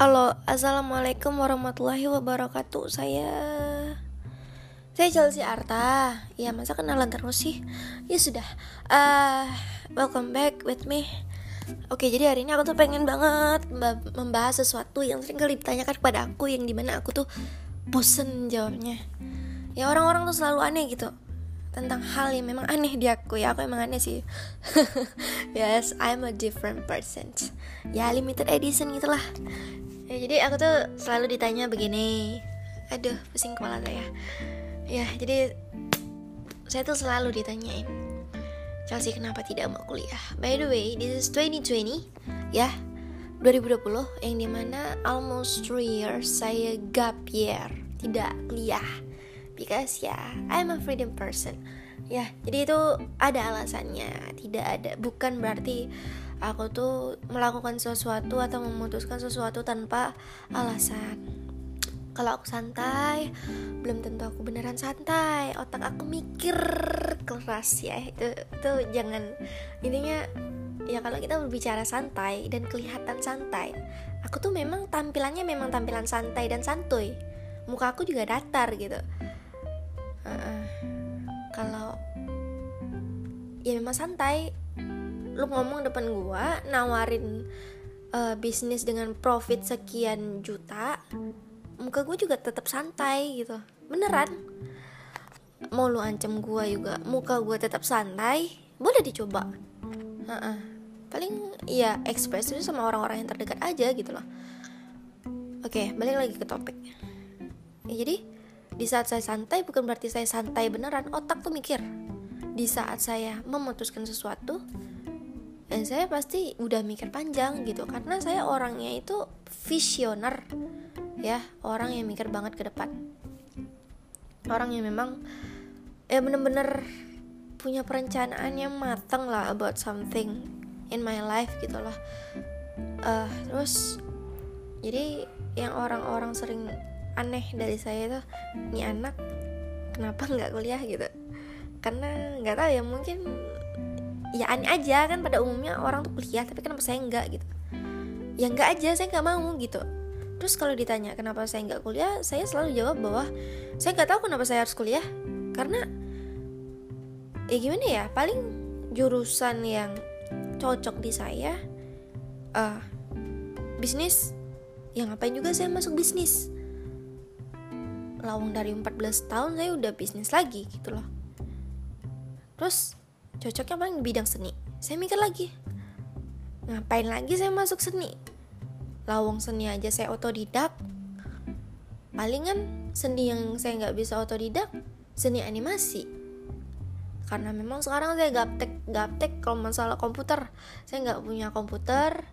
Halo, assalamualaikum warahmatullahi wabarakatuh. Saya saya Chelsea Arta. Ya masa kenalan terus sih? Ya sudah. Uh, welcome back with me. Oke, jadi hari ini aku tuh pengen banget membahas sesuatu yang sering kali ditanyakan kepada aku yang di mana aku tuh bosen jawabnya. Ya orang-orang tuh selalu aneh gitu tentang hal yang memang aneh di aku ya aku emang aneh sih yes I'm a different person ya limited edition gitulah ya jadi aku tuh selalu ditanya begini. Aduh pusing kepala saya. Ya jadi saya tuh selalu ditanyain Chelsea kenapa tidak mau kuliah? By the way this is 2020 ya 2020 yang di mana almost 3 years saya gap year tidak kuliah. Because ya yeah, I'm a freedom person. Ya jadi itu ada alasannya tidak ada bukan berarti aku tuh melakukan sesuatu atau memutuskan sesuatu tanpa alasan. Kalau aku santai belum tentu aku beneran santai. Otak aku mikir keras ya. Itu itu jangan intinya ya kalau kita berbicara santai dan kelihatan santai aku tuh memang tampilannya memang tampilan santai dan santuy. Muka aku juga datar gitu. Uh, kalau ya memang santai lu ngomong depan gua nawarin uh, bisnis dengan profit sekian juta muka gue juga tetap santai gitu. Beneran. Mau lu ancam gua juga muka gue tetap santai boleh dicoba. Uh -uh. paling ya ekspres itu sama orang-orang yang terdekat aja gitu loh. Oke balik lagi ke topik. Ya, jadi di saat saya santai bukan berarti saya santai beneran otak tuh mikir. Di saat saya memutuskan sesuatu dan saya pasti udah mikir panjang gitu karena saya orangnya itu visioner ya orang yang mikir banget ke depan. Orang yang memang ya bener-bener punya perencanaan yang matang lah about something in my life gitu loh. Uh, terus jadi yang orang-orang sering aneh dari saya itu ini anak kenapa nggak kuliah? gitu. Karena nggak tahu ya mungkin ya aneh aja kan pada umumnya orang tuh kuliah tapi kenapa saya enggak gitu? Ya enggak aja saya nggak mau gitu. Terus kalau ditanya kenapa saya nggak kuliah saya selalu jawab bahwa saya nggak tahu kenapa saya harus kuliah. Karena ya gimana ya paling jurusan yang cocok di saya uh, bisnis. Ya ngapain juga saya masuk bisnis? Lawang dari 14 tahun saya udah bisnis lagi gitu loh. Terus cocoknya paling di bidang seni. Saya mikir lagi. Ngapain lagi saya masuk seni? Lawang seni aja saya otodidak. Palingan seni yang saya nggak bisa otodidak seni animasi. Karena memang sekarang saya gaptek gaptek kalau masalah komputer. Saya nggak punya komputer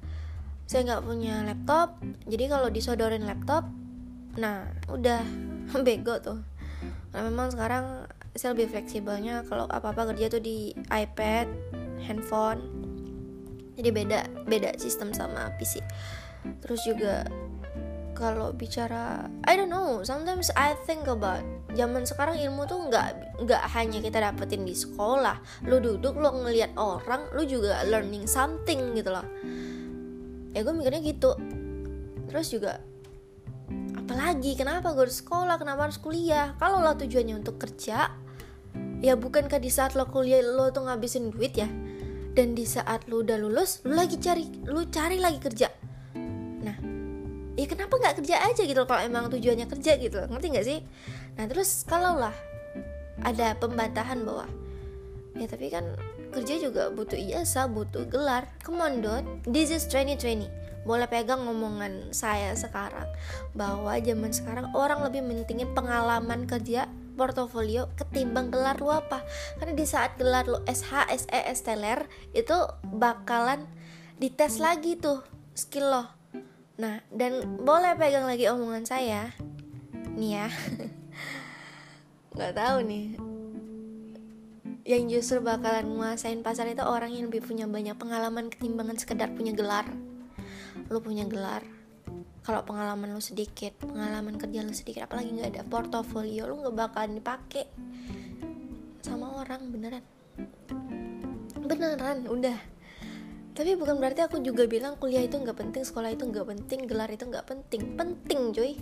saya nggak punya laptop. Jadi kalau disodorin laptop nah udah bego tuh. Karena memang sekarang saya lebih fleksibelnya kalau apa-apa kerja tuh di iPad, handphone. Jadi beda beda sistem sama PC. Terus juga kalau bicara I don't know, sometimes I think about zaman sekarang ilmu tuh nggak nggak hanya kita dapetin di sekolah. Lu duduk lu ngelihat orang, lu juga learning something gitu loh. Ya gue mikirnya gitu. Terus juga apalagi kenapa gue harus sekolah kenapa harus kuliah kalau lo tujuannya untuk kerja ya bukankah di saat lo kuliah lo tuh ngabisin duit ya? Dan di saat lo udah lulus lo lagi cari lo cari lagi kerja. Nah ya kenapa nggak kerja aja gitu kalau emang tujuannya kerja gitu ngerti nggak sih? Nah terus kalau lah ada pembantahan bahwa ya tapi kan kerja juga butuh ijazah butuh gelar. Come on dot. This is 2020 boleh pegang ngomongan saya sekarang. Bahwa zaman sekarang orang lebih mentingin pengalaman kerja portofolio ketimbang gelar lu apa? Karena di saat gelar lu SH SE Esteller itu bakalan dites lagi tuh skill lo. Nah dan boleh pegang lagi omongan saya. Nih ya. Nggak tahu nih. Yang justru bakalan nguasain pasar itu orang yang lebih punya banyak pengalaman ketimbangan sekedar punya gelar. Lu punya gelar kalau pengalaman lu sedikit pengalaman kerja lu sedikit apalagi nggak ada portofolio lu nggak bakalan dipakai sama orang beneran. Beneran udah. Tapi bukan berarti aku juga bilang kuliah itu nggak penting sekolah itu nggak penting gelar itu nggak penting. Penting cuy.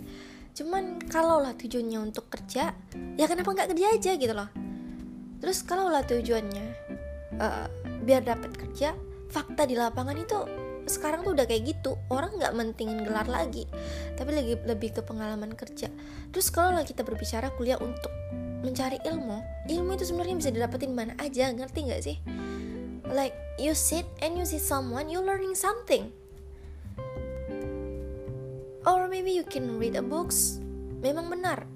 Cuman kalau lah tujuannya untuk kerja ya kenapa nggak kerja aja gitu loh. Terus kalau lah tujuannya uh, biar dapat kerja fakta di lapangan itu sekarang tuh udah kayak gitu. Orang nggak mentingin gelar lagi tapi lagi lebih ke pengalaman kerja. Terus kalau lah kita berbicara kuliah untuk mencari ilmu ilmu itu sebenarnya bisa didapetin mana aja ngerti nggak sih? Like you sit and you see someone you learning something. Or maybe you can read a books memang benar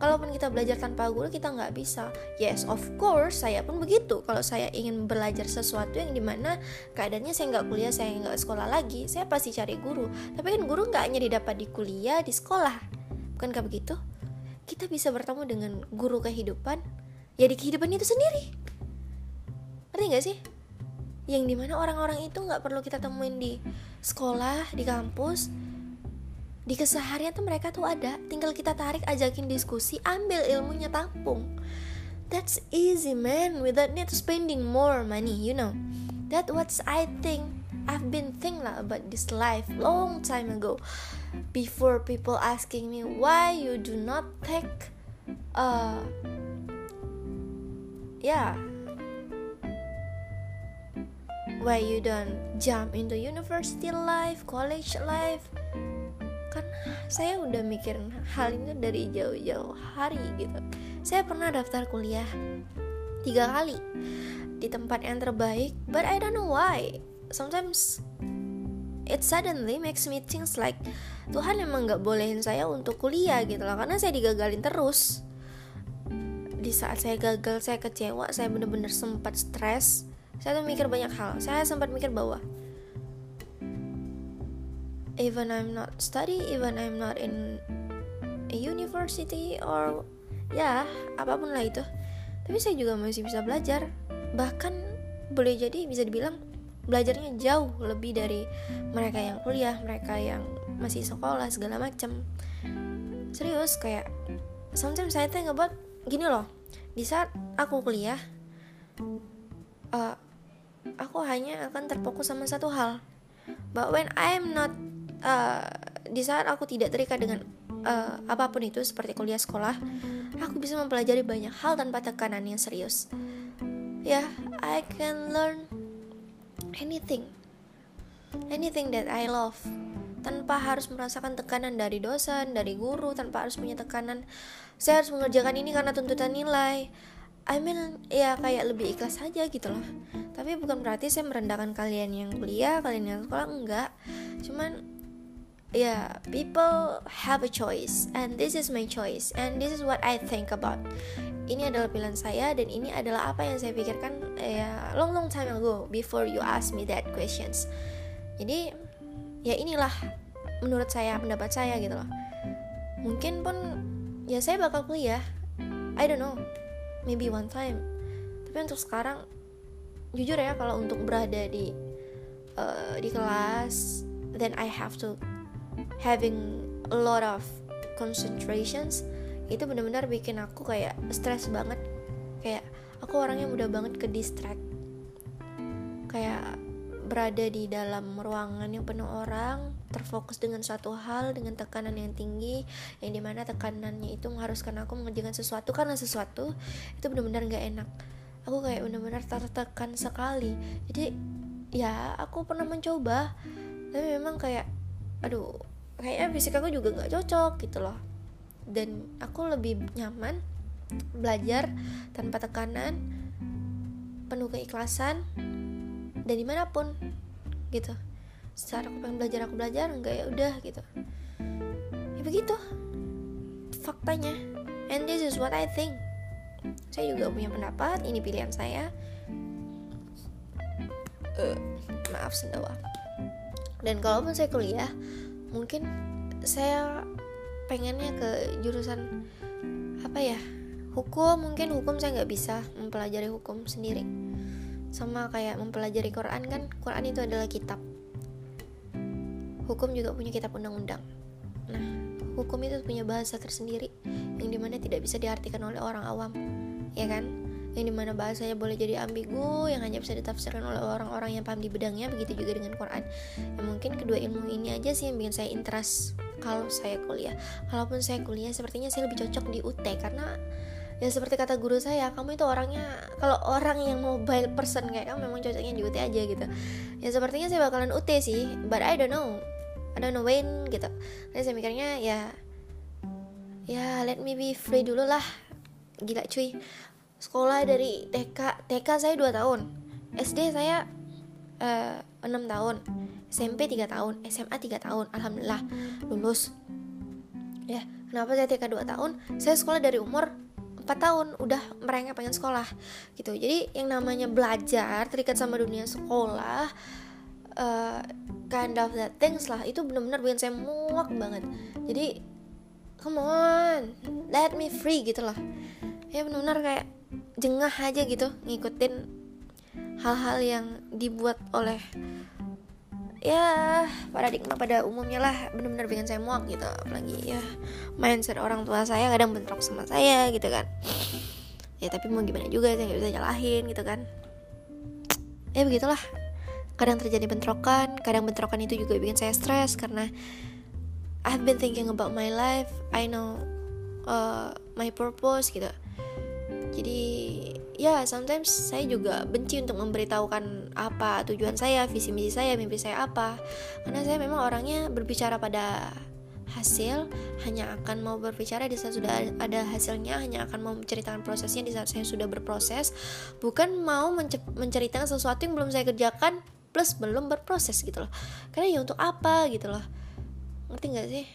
kalaupun kita belajar tanpa guru kita nggak bisa. Yes of course saya pun begitu. Kalau saya ingin belajar sesuatu yang di mana keadaannya saya nggak kuliah saya nggak sekolah lagi saya pasti cari guru. Tapi kan guru nggak hanya didapat di kuliah di sekolah. Bukankah begitu? Kita bisa bertemu dengan guru kehidupan ya di kehidupan itu sendiri. Ngerti nggak sih? Yang di mana orang-orang itu nggak perlu kita temuin di sekolah di kampus di keseharian tuh mereka tuh ada. Tinggal kita tarik ajakin diskusi ambil ilmunya tampung. That's easy man. Without need spending more money you know. That what's I think. I've been thinking lah about this life long time ago. Before people asking me why you do not take uh yeah. Why you don't jump into university life, college life? Kan saya udah mikirin hal ini dari jauh-jauh hari gitu. Saya pernah daftar kuliah tiga kali di tempat yang terbaik, but I don't know why. Sometimes it suddenly makes me think like Tuhan emang gak bolehin saya untuk kuliah gitu loh karena saya digagalin terus di saat saya gagal saya kecewa saya bener-bener sempat stres saya tuh mikir banyak hal saya sempat mikir bahwa even I'm not study even I'm not in a university or ya apa pun lah itu. Tapi saya juga masih bisa belajar. Bahkan boleh jadi bisa dibilang belajarnya jauh lebih dari mereka yang kuliah mereka yang masih sekolah segala macam. Serius kayak sometimes saya think gini loh. Di saat aku kuliah uh, aku hanya akan terfokus sama satu hal. But when I am not uh, di saat aku tidak terikat dengan uh, apa pun itu seperti kuliah sekolah, aku bisa mempelajari banyak hal tanpa tekanan yang serius. Ya, yeah, I can learn anything, anything that I love tanpa harus merasakan tekanan dari dosen, dari guru, tanpa harus punya tekanan. Saya harus mengerjakan ini karena tuntutan nilai I mean ya kayak lebih ikhlas saja gitu loh tapi bukan berarti saya merendahkan kalian yang kuliah kalian yang sekolah enggak cuman yeah, people have a choice and this is my choice and this is what I think about. Ini adalah pilihan saya dan ini adalah apa yang saya pikirkan ya long long time ago before you ask me that questions. Jadi ya inilah menurut saya pendapat saya gitu loh. Mungkin pun ya saya bakal kuliah I don't know maybe one time. Tapi untuk sekarang jujur ya kalau untuk berada di uh, di kelas then I have to having a lot of concentrations itu benar-benar bikin aku kayak stres banget. Kayak aku orangnya mudah banget ke distract kayak berada di dalam ruangan yang penuh orang terfokus dengan satu hal dengan tekanan yang tinggi yang di mana tekanannya itu mengharuskan aku mengerjakan sesuatu karena sesuatu itu benar-benar nggak enak. Aku kayak benar-benar tertekan sekali. Jadi ya aku pernah mencoba tapi memang kayak aduh kayaknya fisik aku juga nggak cocok gitu loh. Dan aku lebih nyaman belajar tanpa tekanan penuh keikhlasan dan di mana pun gitu. Saat aku pengen belajar aku belajar enggak ya udah gitu. Ya begitu faktanya. And this is what I think. Saya juga punya pendapat ini pilihan saya. Uh, maaf sendawa. Dan kalaupun saya kuliah mungkin saya pengennya ke jurusan apa ya hukum mungkin hukum saya nggak bisa mempelajari hukum sendiri sama kayak mempelajari Quran kan Quran itu adalah kitab hukum juga punya kitab undang-undang. Nah, hukum itu punya bahasa tersendiri yang di mana tidak bisa diartikan oleh orang awam, ya kan? Yang di mana bahasanya boleh jadi ambigu yang hanya bisa ditafsirkan oleh orang-orang yang paham di bidangnya begitu juga dengan Quran. Ya mungkin kedua ilmu ini aja sih yang bikin saya interest kalau saya kuliah. Kalaupun saya kuliah sepertinya saya lebih cocok di UT karena ya seperti kata guru saya kamu itu orangnya kalau orang yang mobile person kayak kamu memang cocoknya di UT aja gitu. Ya sepertinya saya bakalan UT sih but I don't know. I don't know when gitu. Jadi saya mikirnya ya ya let me be free dulu lah. Gila cuy sekolah dari TK TK saya 2 tahun. SD saya uh, eh, 6 tahun. SMP 3 tahun. SMA 3 tahun. Alhamdulillah lulus. Ya kenapa saya TK 2 tahun? Saya sekolah dari umur 4 tahun. Udah merengek pengen sekolah gitu. Jadi yang namanya belajar terikat sama dunia sekolah uh, kind of that things lah itu benar-benar bikin saya muak banget. Jadi come on let me free gitu loh ya benar-benar kayak jengah aja gitu ngikutin hal-hal yang dibuat oleh ya paradigma pada umumnya lah benar-benar bikin saya muak gitu. Apalagi ya mindset orang tua saya kadang bentrok sama saya gitu kan. Ya tapi mau gimana juga saya nggak bisa nyalahin gitu kan. Ya begitulah. Kadang terjadi bentrokan kadang bentrokan itu juga bikin saya stres karena I've been thinking about my life I know uh, my purpose gitu jadi ya sometimes saya juga benci untuk memberitahukan apa tujuan saya visi misi saya mimpi saya apa. Karena saya memang orangnya berbicara pada hasil hanya akan mau berbicara di saat sudah ada hasilnya hanya akan mau menceritakan prosesnya di saat saya sudah berproses. Bukan mau menceritakan sesuatu yang belum saya kerjakan plus belum berproses gitu loh. Karena ya untuk apa gitu loh. Ngerti nggak sih?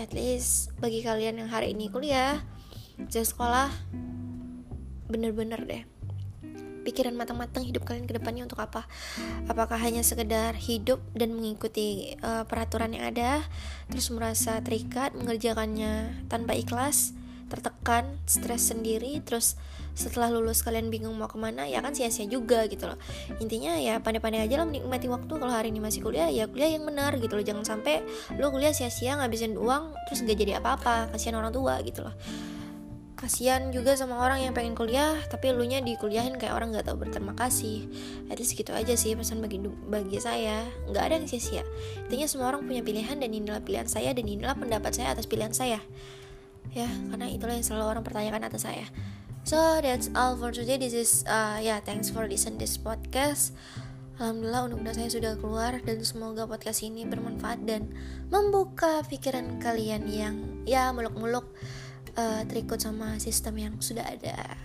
At least bagi kalian yang hari ini kuliah saya sekolah bener-bener deh. Pikiran matang-matang hidup kalian ke depannya untuk apa? Apakah hanya sekedar hidup dan mengikuti uh, peraturan yang ada terus merasa terikat mengerjakannya tanpa ikhlas tertekan stres sendiri terus setelah lulus kalian bingung mau ke mana ya kan sia-sia juga gitu loh. Intinya ya pandai-pandai aja lah menikmati waktu kalau hari ini masih kuliah ya kuliah yang benar gitu loh. Jangan sampai lo kuliah sia-sia ngabisin uang terus gak jadi apa-apa. Kasihan orang tua gitu loh kasihan juga sama orang yang pengen kuliah tapi lu nya dikuliahin kayak orang nggak tahu berterima kasih. At least gitu aja sih pesan bagi bagi saya. Nggak ada yang sia-sia. Intinya semua orang punya pilihan dan inilah pilihan saya dan inilah pendapat saya atas pilihan saya. Ya karena itulah yang selalu orang pertanyakan atas saya. So that's all for today. This is uh, ya yeah, thanks for listen this podcast. Alhamdulillah undang-undang saya sudah keluar dan semoga podcast ini bermanfaat dan membuka pikiran kalian yang ya muluk-muluk uh, terikut sama sistem yang sudah ada.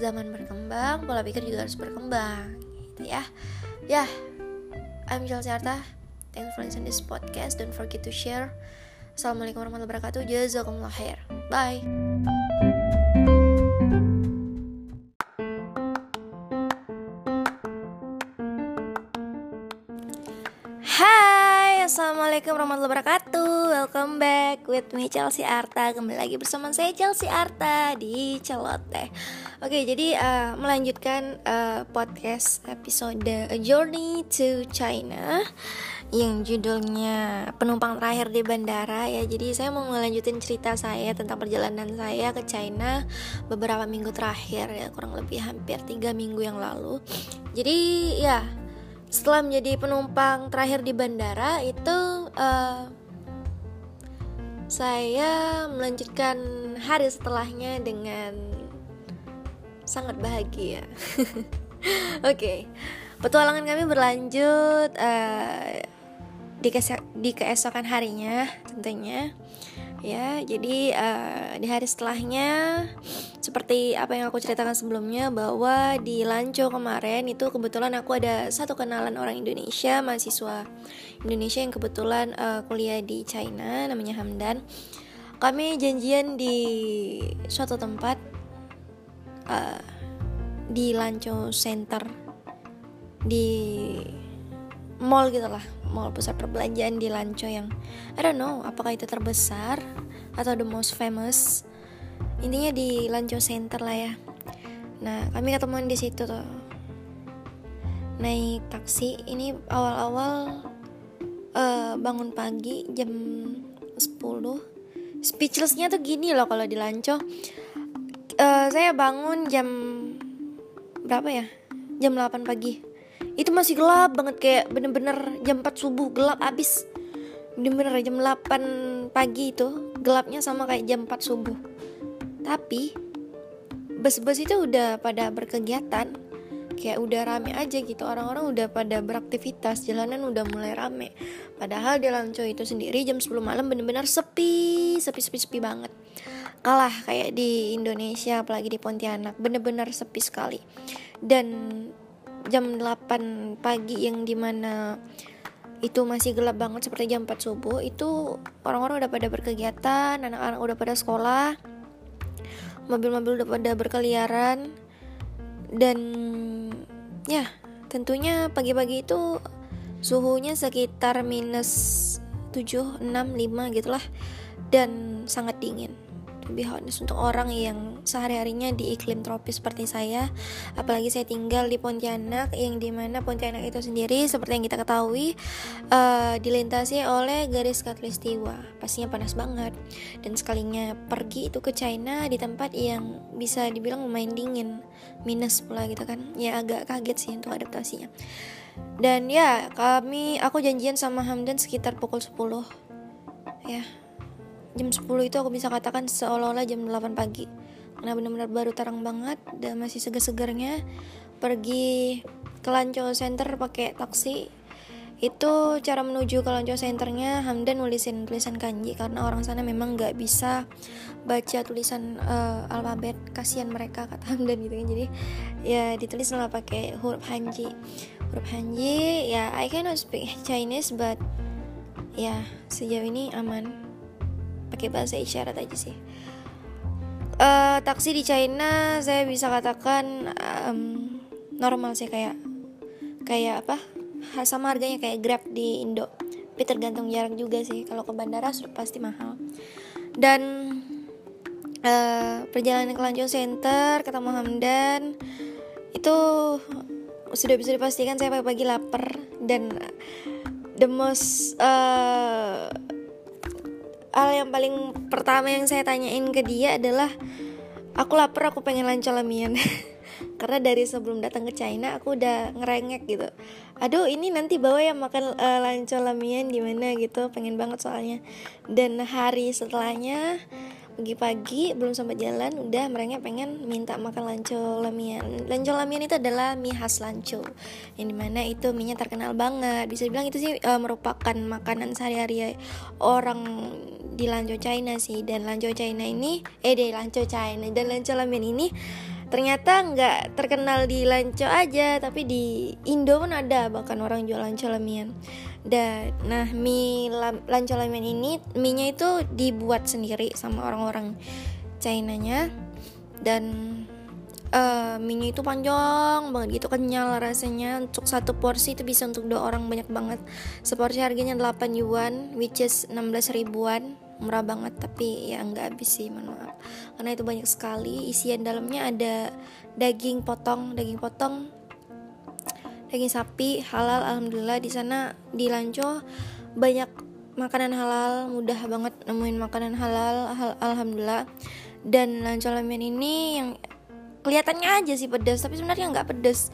Zaman berkembang pola pikir juga harus berkembang gitu ya. Ya yeah, I'm Chelsea Arta thanks for listening this podcast. Don't forget to share. Assalamualaikum warahmatullahi wabarakatuh. Jazakumullah khair. Bye back with me Chelsea Arta. Kembali lagi bersama saya Chelsea Arta di Celoteh Oke jadi uh, melanjutkan uh, podcast episode A Journey to China Yang judulnya penumpang terakhir di bandara ya. Jadi saya mau melanjutin cerita saya tentang perjalanan saya ke China Beberapa minggu terakhir ya. Kurang lebih hampir tiga minggu yang lalu. Jadi ya setelah menjadi penumpang terakhir di bandara itu uh, saya melanjutkan hari setelahnya dengan sangat bahagia. Oke, okay. petualangan kami berlanjut uh, di, di keesokan harinya tentunya ya jadi uh, di hari setelahnya seperti apa yang aku ceritakan sebelumnya bahwa di Lanco kemarin itu kebetulan aku ada satu kenalan orang Indonesia mahasiswa Indonesia yang kebetulan uh, kuliah di China namanya Hamdan. Kami janjian di suatu tempat uh, di Lanco Center di mall gitu lah. Mall pusat perbelanjaan di Lanco yang I don't know apakah itu terbesar atau the most famous. Intinya di Lanco Center lah ya. Nah kami ketemuan di situ tuh. Naik taksi. Ini awal-awal uh, bangun pagi jam 10 speechlessnya tuh gini loh kalau di Lanco. Uh, saya bangun jam berapa ya? Jam 8 pagi itu masih gelap banget kayak bener-bener jam 4 subuh gelap abis. Bener-bener jam 8 pagi itu gelapnya sama kayak jam 4 subuh. Tapi bus-bus itu udah pada berkegiatan kayak udah rame aja gitu. Orang-orang udah pada beraktivitas jalanan udah mulai rame. Padahal di Lanco itu sendiri jam 10 malam bener-bener sepi sepi sepi sepi banget. Kalah kayak di Indonesia apalagi di Pontianak bener-bener sepi sekali. Dan jam 8 pagi yang di mana itu masih gelap banget seperti jam 4 subuh itu orang-orang udah pada berkegiatan anak-anak udah pada sekolah mobil-mobil udah pada berkeliaran dan ya tentunya pagi-pagi itu suhunya sekitar minus 7, 6, 5 gitulah dan sangat dingin lebih honest untuk orang yang sehari-harinya di iklim tropis seperti saya. Apalagi saya tinggal di Pontianak yang di mana Pontianak itu sendiri seperti yang kita ketahui uh, dilintasi oleh garis khatulistiwa. Pastinya panas banget. Dan sekalinya pergi itu ke China di tempat yang bisa dibilang lumayan dingin. Minus pula gitu kan. Ya agak kaget sih untuk adaptasinya. Dan ya kami aku janjian sama Hamdan sekitar pukul 10 ya jam 10 itu aku bisa katakan seolah-olah jam 8 pagi. Karena benar-benar baru terang banget dan masih segar-segarnya pergi ke Lanco Center pakai taksi. Itu cara menuju ke Lanco Centernya Hamdan nulisin tulisan kanji karena orang sana memang nggak bisa baca tulisan uh, alfabet. Kasihan mereka kata Hamdan gitu kan. Jadi ya ditulis lah pakai huruf Hanji. Huruf Hanji ya I cannot speak Chinese but ya sejauh ini aman pakai bahasa isyarat aja sih. Uh, taksi di China saya bisa katakan um, normal sih kayak kayak apa? Sama harganya kayak Grab di Indo. Tapi tergantung jarak juga sih. Kalau ke bandara sudah pasti mahal. Dan uh, perjalanan ke Lanjong Center ketemu Hamdan itu sudah bisa dipastikan saya pagi-pagi lapar. Dan the most uh, hal yang paling pertama yang saya tanyain ke dia adalah aku lapar aku pengen lancar lamian. Karena dari sebelum datang ke China aku udah ngerengek gitu. Aduh ini nanti bawa ya makan uh, lancar lamian gimana gitu pengen banget soalnya. Dan hari setelahnya pagi-pagi belum sempat jalan udah mereka pengen minta makan lanco lamian. Lanco lamian itu adalah mie khas lanco yang di mana itu mie nya terkenal banget. Bisa dibilang itu sih uh, merupakan makanan sehari-hari orang di lanco China sih. Dan lanco China ini eh deh lanco China dan lanco lamian ini ternyata nggak terkenal di lanco aja tapi di Indo pun ada bahkan orang jual lanco lamian dan nah mie lanco lamian ini mie nya itu dibuat sendiri sama orang-orang China-nya. Dan uh, mie nya itu panjang banget gitu kenyal rasanya. Untuk satu porsi itu bisa untuk dua orang banyak banget. Seporsi harganya 8 yuan which is 16 ribuan murah banget tapi ya nggak habis sih mohon maaf. Karena itu banyak sekali. Isian dalamnya ada daging potong daging potong daging sapi halal alhamdulillah. Di sana di Lanco banyak makanan halal mudah banget nemuin makanan halal hal alhamdulillah. Dan Lanco Ramen ini yang kelihatannya aja sih pedas tapi sebenarnya nggak pedas.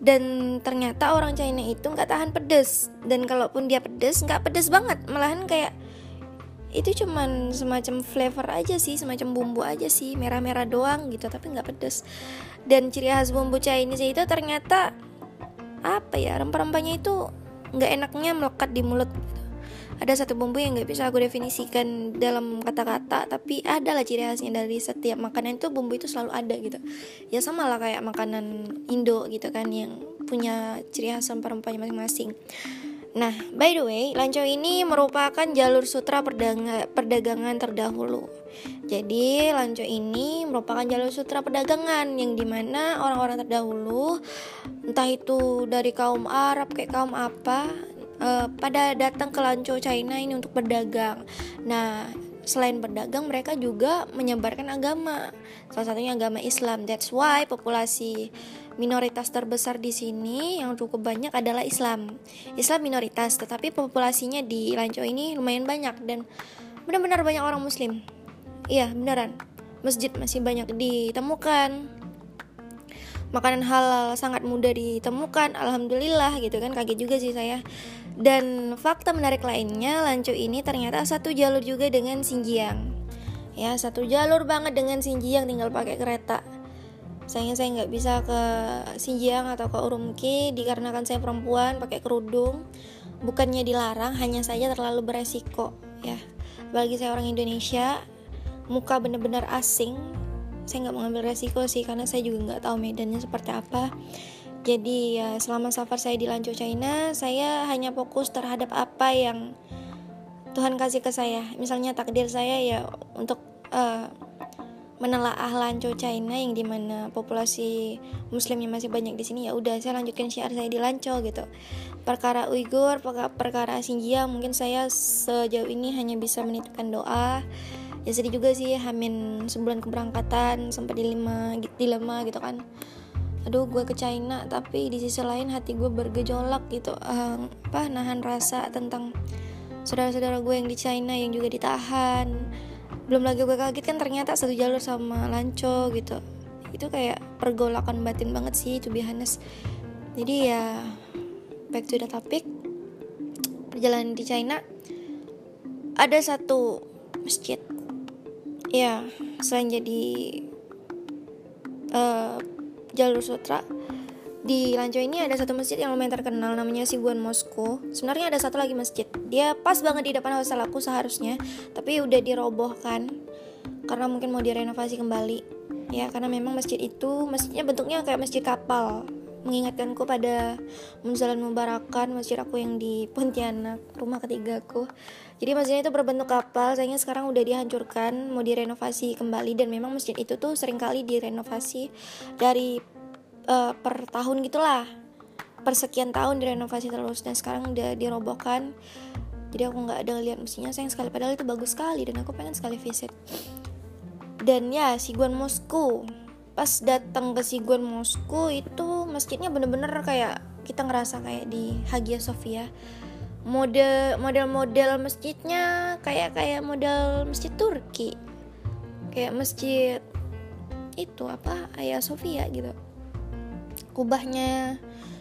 Dan ternyata orang China itu nggak tahan pedas. Dan kalaupun dia pedas nggak pedas banget. Malahan kayak itu cuman semacam flavor aja sih semacam bumbu aja sih merah-merah doang gitu tapi nggak pedas dan ciri khas bumbu Chinese itu ternyata apa ya rempah-rempahnya itu nggak enaknya melekat di mulut gitu. ada satu bumbu yang nggak bisa aku definisikan dalam kata-kata tapi adalah ciri khasnya dari setiap makanan itu bumbu itu selalu ada gitu. Ya sama lah kayak makanan Indo gitu kan yang punya ciri khas rempah-rempahnya masing-masing Nah, by the way, Lancau ini merupakan jalur sutra perdagangan terdahulu. Jadi, Lancau ini merupakan jalur sutra perdagangan yang di mana orang-orang terdahulu, entah itu dari kaum Arab kayak kaum apa, uh, pada datang ke Lancau China ini untuk berdagang. Nah, selain berdagang mereka juga menyebarkan agama. Salah satunya agama Islam. That's why populasi minoritas terbesar di sini yang cukup banyak adalah Islam. Islam minoritas, tetapi populasinya di Lanco ini lumayan banyak dan benar-benar banyak orang Muslim. Iya, beneran. masjid masih banyak ditemukan makanan halal sangat mudah ditemukan alhamdulillah gitu kan kaget juga sih saya dan fakta menarik lainnya Lanco ini ternyata satu jalur juga dengan Xinjiang ya satu jalur banget dengan Xinjiang tinggal pakai kereta sayangnya saya nggak bisa ke Xinjiang atau ke Urumqi dikarenakan saya perempuan pakai kerudung. Bukannya dilarang hanya saja terlalu beresiko ya. Bagi saya orang Indonesia muka bener-bener asing. Saya nggak mengambil resiko sih karena saya juga nggak tahu medannya seperti apa. Jadi ya selama safar saya di Lanco China saya hanya fokus terhadap apa yang Tuhan kasih ke saya. Misalnya takdir saya ya untuk uh, menelaah Lanco China yang di mana populasi muslimnya masih banyak di sini ya udah saya lanjutkan syiar saya di Lanco gitu. Perkara Uighur perkara, Xinjiang mungkin saya sejauh ini hanya bisa menitipkan doa. Ya sedih juga sih hamin sebulan keberangkatan sampai dilema dilema gitu kan. Aduh gue ke China tapi di sisi lain hati gue bergejolak gitu. Uh, apa nahan rasa tentang saudara-saudara gue yang di China yang juga ditahan belum lagi gue kaget kan ternyata satu jalur sama Lanco gitu. Itu kayak pergolakan batin banget sih to be jadi ya back to the topic. Perjalanan di China ada satu masjid. Ya selain jadi uh, jalur sutra di Lanco ini ada satu masjid yang lumayan terkenal namanya Siguan Moskow. Sebenarnya ada satu lagi masjid. Dia pas banget di depan hostel aku seharusnya, tapi udah dirobohkan karena mungkin mau direnovasi kembali. Ya, karena memang masjid itu masjidnya bentuknya kayak masjid kapal mengingatkanku pada Munzalan Mubarakan masjid aku yang di Pontianak rumah ketigaku jadi masjidnya itu berbentuk kapal sayangnya sekarang udah dihancurkan mau direnovasi kembali dan memang masjid itu tuh sering kali direnovasi dari uh, per tahun gitulah. Per sekian tahun direnovasi terus dan sekarang udah dirobohkan. Jadi aku nggak ada lihat mesinnya sayang sekali. Padahal itu bagus sekali dan aku pengen sekali visit. Dan ya Siguan Moskow pas datang ke Siguan Moskow itu masjidnya bener-bener kayak kita ngerasa kayak di Hagia Sophia. Mode model-model masjidnya kayak kayak model masjid Turki. Kayak masjid itu apa? Hagia Sophia gitu kubahnya.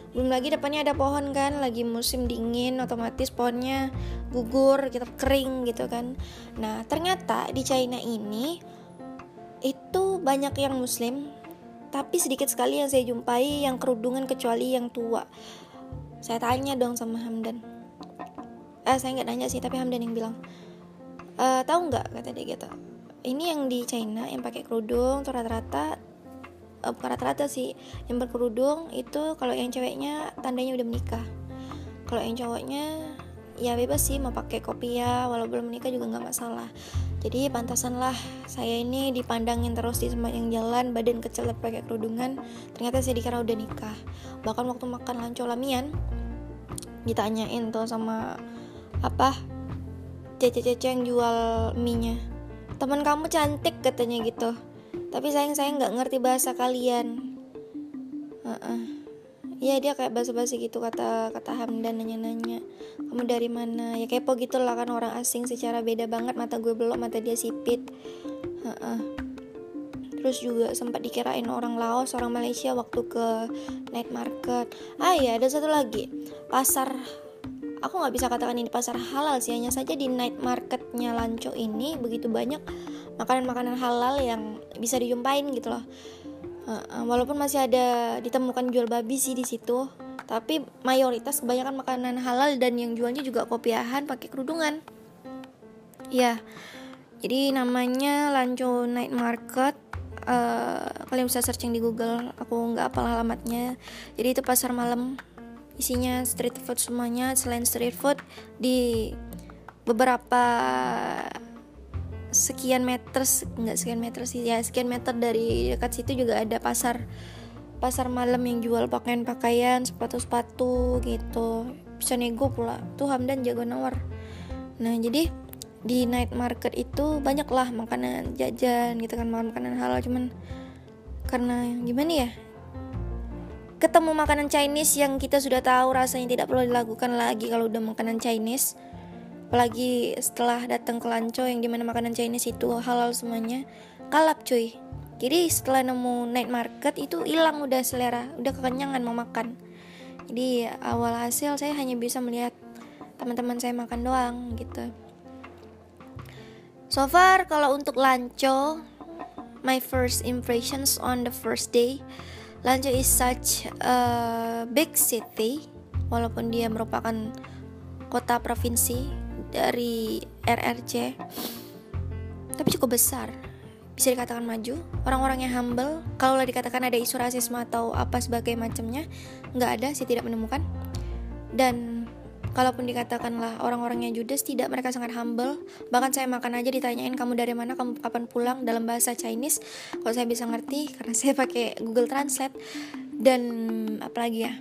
Belum lagi depannya ada pohon kan lagi musim dingin otomatis pohonnya gugur gitu kering gitu kan. Nah ternyata di China ini itu banyak yang muslim tapi sedikit sekali yang saya jumpai yang kerudungan kecuali yang tua. Saya tanya dong sama Hamdan. Eh saya nggak nanya sih tapi Hamdan yang bilang e, tahu nggak? kata dia gitu. Ini yang di China yang pakai kerudung rata-rata uh, bukan rata-rata sih. Yang berkerudung itu kalau yang ceweknya tandanya udah menikah. Kalau yang cowoknya ya bebas sih mau pakai kopiah walau belum menikah juga nggak masalah. Jadi pantasanlah saya ini dipandangin terus di sepanjang jalan badan kecil pakai kerudungan ternyata saya dikira udah nikah. Bahkan waktu makan lanco lamian ditanyain tuh sama apa cece-cece yang jual mie nya teman kamu cantik katanya gitu tapi sayang saya nggak ngerti bahasa kalian. Uh -uh. Iya dia kayak basa-basi gitu kata kata Hamdan nanya-nanya. Kamu dari mana? Ya kepo gitu lah kan orang asing secara beda banget. Mata gue belum mata dia sipit. Uh -uh. terus juga sempat dikirain orang Laos orang Malaysia waktu ke night market. Ah ya ada satu lagi. Pasar aku nggak bisa katakan ini pasar halal sih hanya saja di night marketnya Lanco ini begitu banyak makanan-makanan halal yang bisa dijumpain gitu loh. Walaupun masih ada ditemukan jual babi sih di situ tapi mayoritas kebanyakan makanan halal dan yang jualnya juga kopiahan pakai kerudungan. Ya jadi namanya Lanco Night Market uh, kalian bisa searching di Google aku nggak apal alamatnya. Jadi itu pasar malam isinya street food semuanya selain street food di beberapa sekian meter nggak sekian meter sih ya sekian meter dari dekat situ juga ada pasar pasar malam yang jual pakaian-pakaian sepatu-sepatu gitu. Bisa nego pula tuh Hamdan jago nawar. Nah jadi di night market itu banyak lah makanan jajan gitu kan makanan halal. Cuman karena gimana ya ketemu makanan Chinese yang kita sudah tahu rasanya tidak perlu dilakukan lagi kalau udah makanan Chinese apalagi setelah datang ke Lanco yang di mana makanan Chinese itu halal semuanya. Kalap cuy. Jadi setelah nemu night market itu hilang udah selera. Udah kekenyangan mau makan. Jadi awal hasil saya hanya bisa melihat teman-teman saya makan doang gitu. So far kalau untuk lanco my first impressions on the first day Lanco is such a big city walaupun dia merupakan kota provinsi dari RRC tapi cukup besar. Bisa dikatakan maju. Orang-orang yang humble kalau dikatakan ada isu rasisme atau apa sebagai macamnya nggak ada sih tidak menemukan. Dan kalaupun dikatakanlah orang-orangnya judes tidak mereka sangat humble. Bahkan saya makan aja ditanyain kamu dari mana kamu kapan pulang dalam bahasa Chinese. Kalau saya bisa ngerti karena saya pakai Google Translate. Dan apalagi ya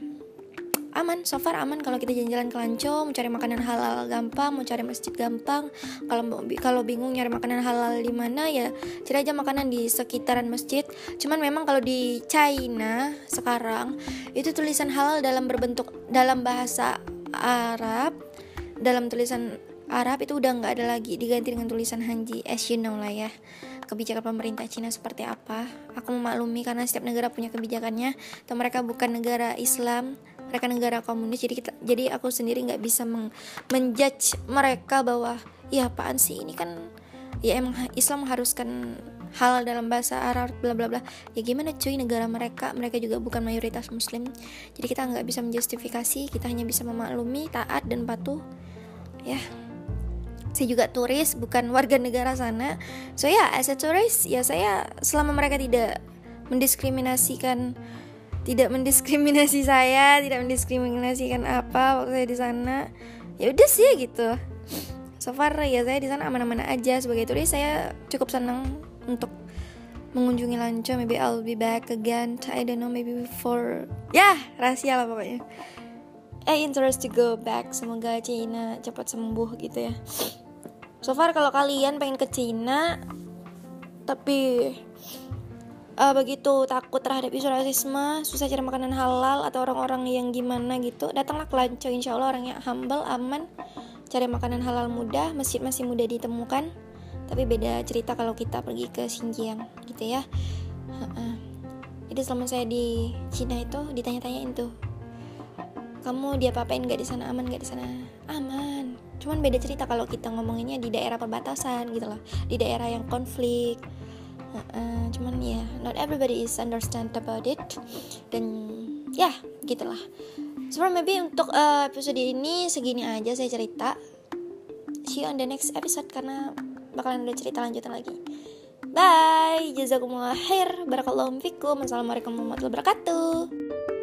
aman so far aman. Kalau kita jalan-jalan ke Lanco mau cari makanan halal gampang mau cari masjid gampang. Kalau kalau bingung nyari makanan halal di mana ya cari aja makanan di sekitaran masjid. Cuman memang kalau di China sekarang itu tulisan halal dalam berbentuk dalam bahasa Arab dalam tulisan Arab itu udah nggak ada lagi. Diganti dengan tulisan Hanji as you know lah ya. Kebijakan pemerintah Cina seperti apa? Aku memaklumi karena setiap negara punya kebijakannya atau mereka bukan negara Islam mereka negara komunis. Jadi kita jadi aku sendiri nggak bisa meng, menjudge mereka bahwa ya apaan sih? Ini kan ya emang Islam mengharuskan hal dalam bahasa Arab bla bla bla. Ya gimana cuy negara mereka? Mereka juga bukan mayoritas muslim. Jadi kita nggak bisa menjustifikasi kita hanya bisa memaklumi taat dan patuh. Ya. Saya juga turis bukan warga negara sana. So ya yeah, as a tourist ya saya selama mereka tidak mendiskriminasikan tidak mendiskriminasi saya tidak mendiskriminasikan apa waktu saya di sana. Ya udah sih gitu. So far ya saya di sana aman-aman aja. Sebagai turis saya cukup senang untuk mengunjungi Lanco. Maybe I'll be back again. I don't know maybe for ya yeah, rahasia lah pokoknya. Eh interest to go back. Semoga Cina cepat sembuh gitu ya. So far kalau kalian pengen ke Cina tapi uh, begitu takut terhadap isu rasisme, susah cari makanan halal atau orang-orang yang gimana gitu, datanglah ke Lanco. Insya Allah orangnya humble, aman, cari makanan halal mudah, masjid masih mudah ditemukan. Tapi beda cerita kalau kita pergi ke Xinjiang gitu ya. Jadi selama saya di Cina itu ditanya-tanyain tuh, kamu dia apain nggak di sana aman nggak di sana aman. Cuman beda cerita kalau kita ngomonginnya di daerah perbatasan gitu loh, di daerah yang konflik uh, cuman ya yeah, not everybody is understand about it. Dan ya yeah, gitulah. So maybe untuk uh, episode ini segini aja saya cerita. See you on the next episode karena bakalan ada cerita lanjutan lagi. Bye. Jazakumullah khair. Barakallahu fikum. Assalamualaikum warahmatullahi wabarakatuh